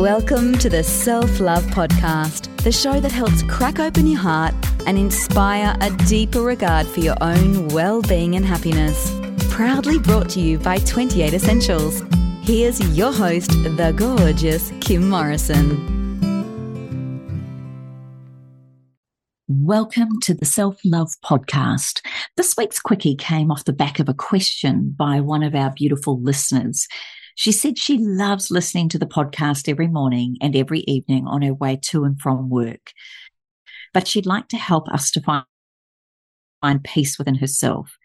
Welcome to the Self Love Podcast, the show that helps crack open your heart and inspire a deeper regard for your own well being and happiness. Proudly brought to you by 28 Essentials. Here's your host, the gorgeous Kim Morrison. Welcome to the Self Love Podcast. This week's quickie came off the back of a question by one of our beautiful listeners. She said she loves listening to the podcast every morning and every evening on her way to and from work. But she'd like to help us to find, find peace within herself.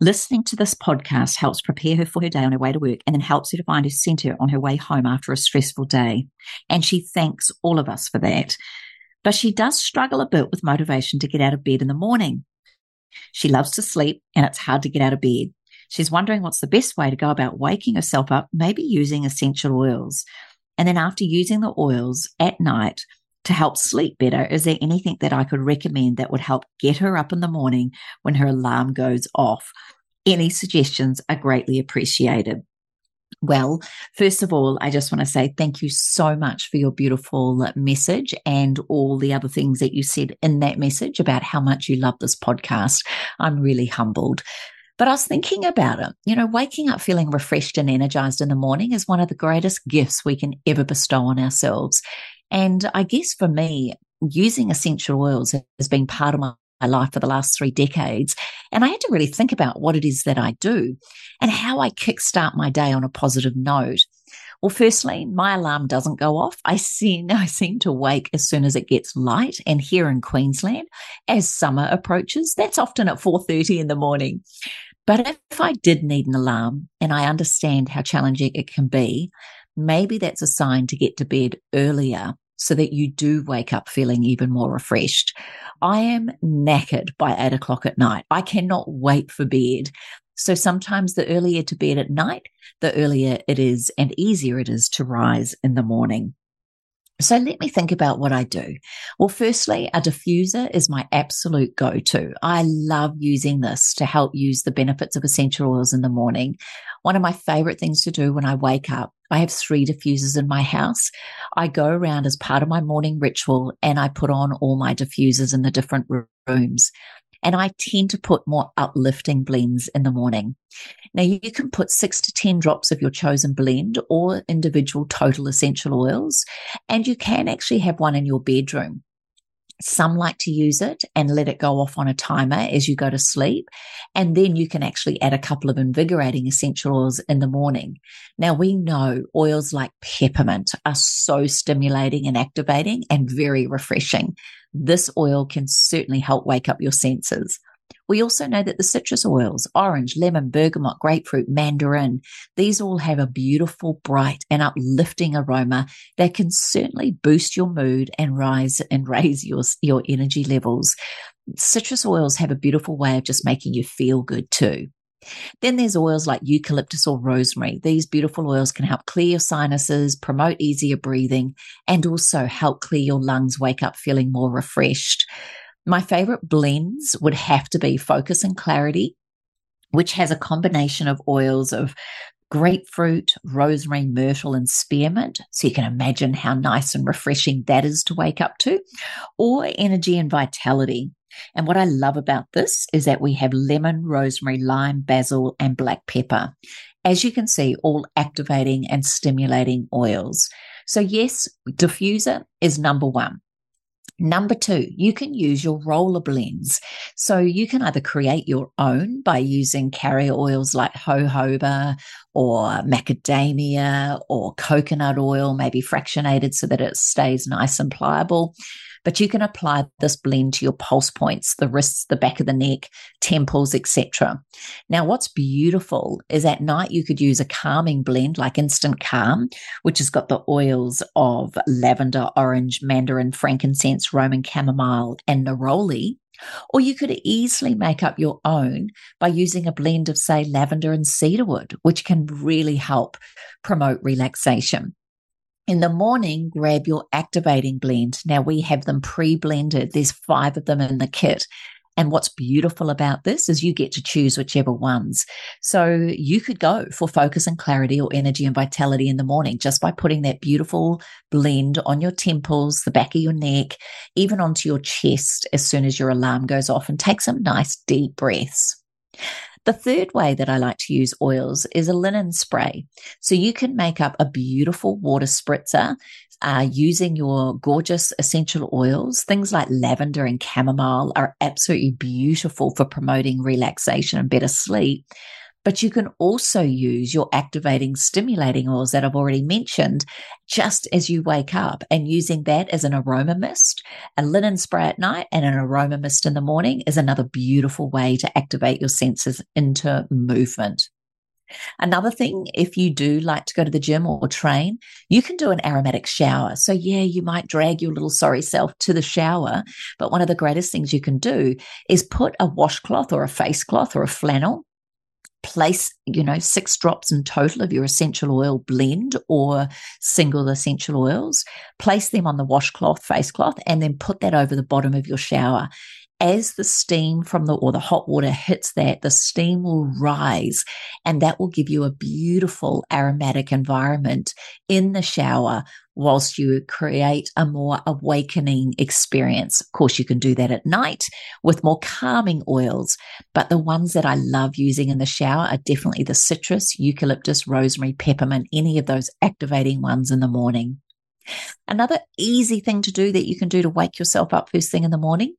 Listening to this podcast helps prepare her for her day on her way to work and then helps her to find her center on her way home after a stressful day. And she thanks all of us for that. But she does struggle a bit with motivation to get out of bed in the morning. She loves to sleep and it's hard to get out of bed. She's wondering what's the best way to go about waking herself up, maybe using essential oils. And then after using the oils at night to help sleep better, is there anything that I could recommend that would help get her up in the morning when her alarm goes off? Any suggestions are greatly appreciated. Well, first of all, I just want to say thank you so much for your beautiful message and all the other things that you said in that message about how much you love this podcast. I'm really humbled. But I was thinking about it. You know, waking up feeling refreshed and energized in the morning is one of the greatest gifts we can ever bestow on ourselves. And I guess for me, using essential oils has been part of my life for the last three decades. And I had to really think about what it is that I do and how I kickstart my day on a positive note. Well, firstly, my alarm doesn't go off. I seem, I seem to wake as soon as it gets light. And here in Queensland, as summer approaches, that's often at 4.30 in the morning. But if I did need an alarm and I understand how challenging it can be, maybe that's a sign to get to bed earlier so that you do wake up feeling even more refreshed. I am knackered by eight o'clock at night. I cannot wait for bed. So sometimes the earlier to bed at night, the earlier it is and easier it is to rise in the morning. So let me think about what I do. Well, firstly, a diffuser is my absolute go to. I love using this to help use the benefits of essential oils in the morning. One of my favorite things to do when I wake up, I have three diffusers in my house. I go around as part of my morning ritual and I put on all my diffusers in the different rooms. And I tend to put more uplifting blends in the morning. Now you can put six to 10 drops of your chosen blend or individual total essential oils, and you can actually have one in your bedroom. Some like to use it and let it go off on a timer as you go to sleep. And then you can actually add a couple of invigorating essential oils in the morning. Now we know oils like peppermint are so stimulating and activating and very refreshing. This oil can certainly help wake up your senses. We also know that the citrus oils, orange, lemon, bergamot, grapefruit, mandarin, these all have a beautiful, bright and uplifting aroma that can certainly boost your mood and rise and raise your, your energy levels. Citrus oils have a beautiful way of just making you feel good too. Then there's oils like eucalyptus or rosemary. These beautiful oils can help clear your sinuses, promote easier breathing, and also help clear your lungs, wake up feeling more refreshed. My favorite blends would have to be Focus and Clarity, which has a combination of oils of grapefruit, rosemary, myrtle, and spearmint. So you can imagine how nice and refreshing that is to wake up to, or energy and vitality. And what I love about this is that we have lemon, rosemary, lime, basil, and black pepper. As you can see, all activating and stimulating oils. So yes, diffuser is number one. Number two, you can use your roller blends. So you can either create your own by using carrier oils like jojoba or macadamia or coconut oil, maybe fractionated so that it stays nice and pliable but you can apply this blend to your pulse points, the wrists, the back of the neck, temples, etc. Now, what's beautiful is at night you could use a calming blend like Instant Calm, which has got the oils of lavender, orange, mandarin, frankincense, Roman chamomile, and neroli. Or you could easily make up your own by using a blend of, say, lavender and cedarwood, which can really help promote relaxation. In the morning, grab your activating blend. Now we have them pre blended. There's five of them in the kit. And what's beautiful about this is you get to choose whichever ones. So you could go for focus and clarity or energy and vitality in the morning just by putting that beautiful blend on your temples, the back of your neck, even onto your chest as soon as your alarm goes off and take some nice deep breaths. The third way that I like to use oils is a linen spray. So you can make up a beautiful water spritzer uh, using your gorgeous essential oils. Things like lavender and chamomile are absolutely beautiful for promoting relaxation and better sleep. But you can also use your activating, stimulating oils that I've already mentioned just as you wake up and using that as an aroma mist. A linen spray at night and an aroma mist in the morning is another beautiful way to activate your senses into movement. Another thing, if you do like to go to the gym or train, you can do an aromatic shower. So, yeah, you might drag your little sorry self to the shower, but one of the greatest things you can do is put a washcloth or a face cloth or a flannel place, you know, six drops in total of your essential oil blend or single essential oils, place them on the washcloth, face cloth, and then put that over the bottom of your shower as the steam from the or the hot water hits that, the steam will rise and that will give you a beautiful aromatic environment in the shower whilst you create a more awakening experience. Of course, you can do that at night with more calming oils, but the ones that I love using in the shower are definitely the citrus, eucalyptus, rosemary, peppermint, any of those activating ones in the morning. Another easy thing to do that you can do to wake yourself up first thing in the morning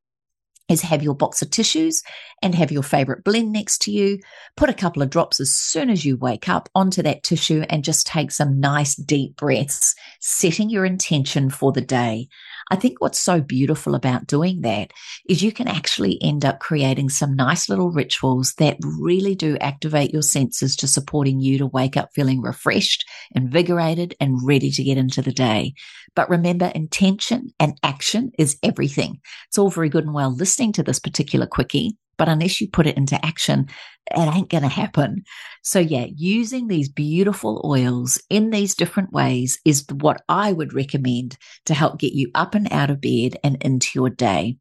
is have your box of tissues and have your favorite blend next to you. Put a couple of drops as soon as you wake up onto that tissue and just take some nice deep breaths, setting your intention for the day. I think what's so beautiful about doing that is you can actually end up creating some nice little rituals that really do activate your senses to supporting you to wake up feeling refreshed, invigorated, and ready to get into the day. But remember, intention and action is everything. It's all very good and well listening to this particular quickie, but unless you put it into action, it ain't going to happen. So yeah, using these beautiful oils in these different ways is what I would recommend to help get you up and out of bed and into your day.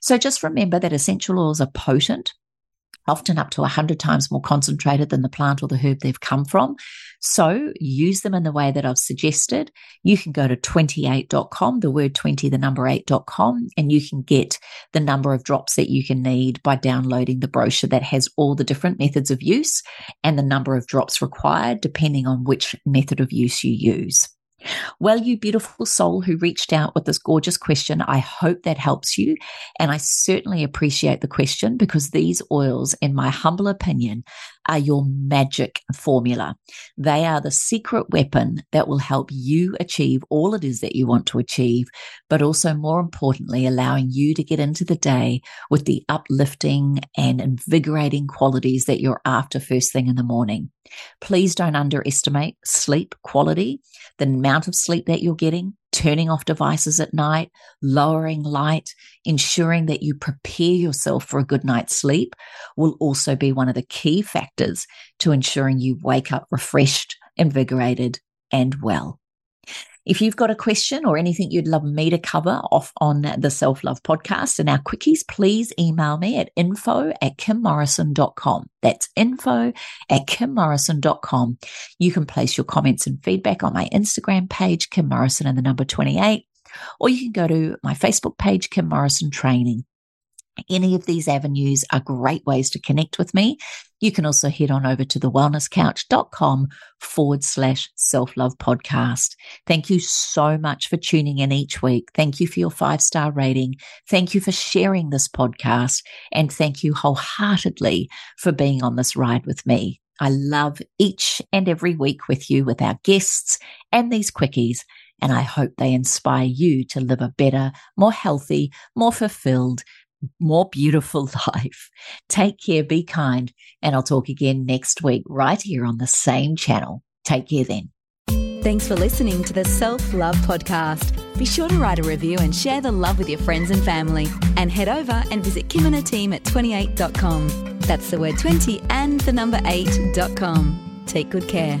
So just remember that essential oils are potent often up to 100 times more concentrated than the plant or the herb they've come from. So use them in the way that I've suggested. You can go to twenty8.com, the word 20, the number 8.com, and you can get the number of drops that you can need by downloading the brochure that has all the different methods of use and the number of drops required depending on which method of use you use. Well, you beautiful soul who reached out with this gorgeous question, I hope that helps you. And I certainly appreciate the question because these oils, in my humble opinion, are your magic formula. They are the secret weapon that will help you achieve all it is that you want to achieve, but also more importantly, allowing you to get into the day with the uplifting and invigorating qualities that you're after first thing in the morning. Please don't underestimate sleep quality, the amount of sleep that you're getting, turning off devices at night, lowering light, ensuring that you prepare yourself for a good night's sleep will also be one of the key factors to ensuring you wake up refreshed, invigorated, and well. If you've got a question or anything you'd love me to cover off on the Self Love podcast and our quickies, please email me at info at kimmorrison.com. That's info at kimmorrison.com. You can place your comments and feedback on my Instagram page, Kim Morrison and the number 28, or you can go to my Facebook page, Kim Morrison Training. Any of these avenues are great ways to connect with me. You can also head on over to the wellnesscouch.com forward slash self love podcast. Thank you so much for tuning in each week. Thank you for your five star rating. Thank you for sharing this podcast and thank you wholeheartedly for being on this ride with me. I love each and every week with you, with our guests and these quickies. And I hope they inspire you to live a better, more healthy, more fulfilled, more beautiful life. Take care, be kind, and I'll talk again next week right here on the same channel. Take care then. Thanks for listening to the Self Love Podcast. Be sure to write a review and share the love with your friends and family. And head over and visit Kim and her team at twenty8.com. That's the word 20 and the number 8.com. Take good care.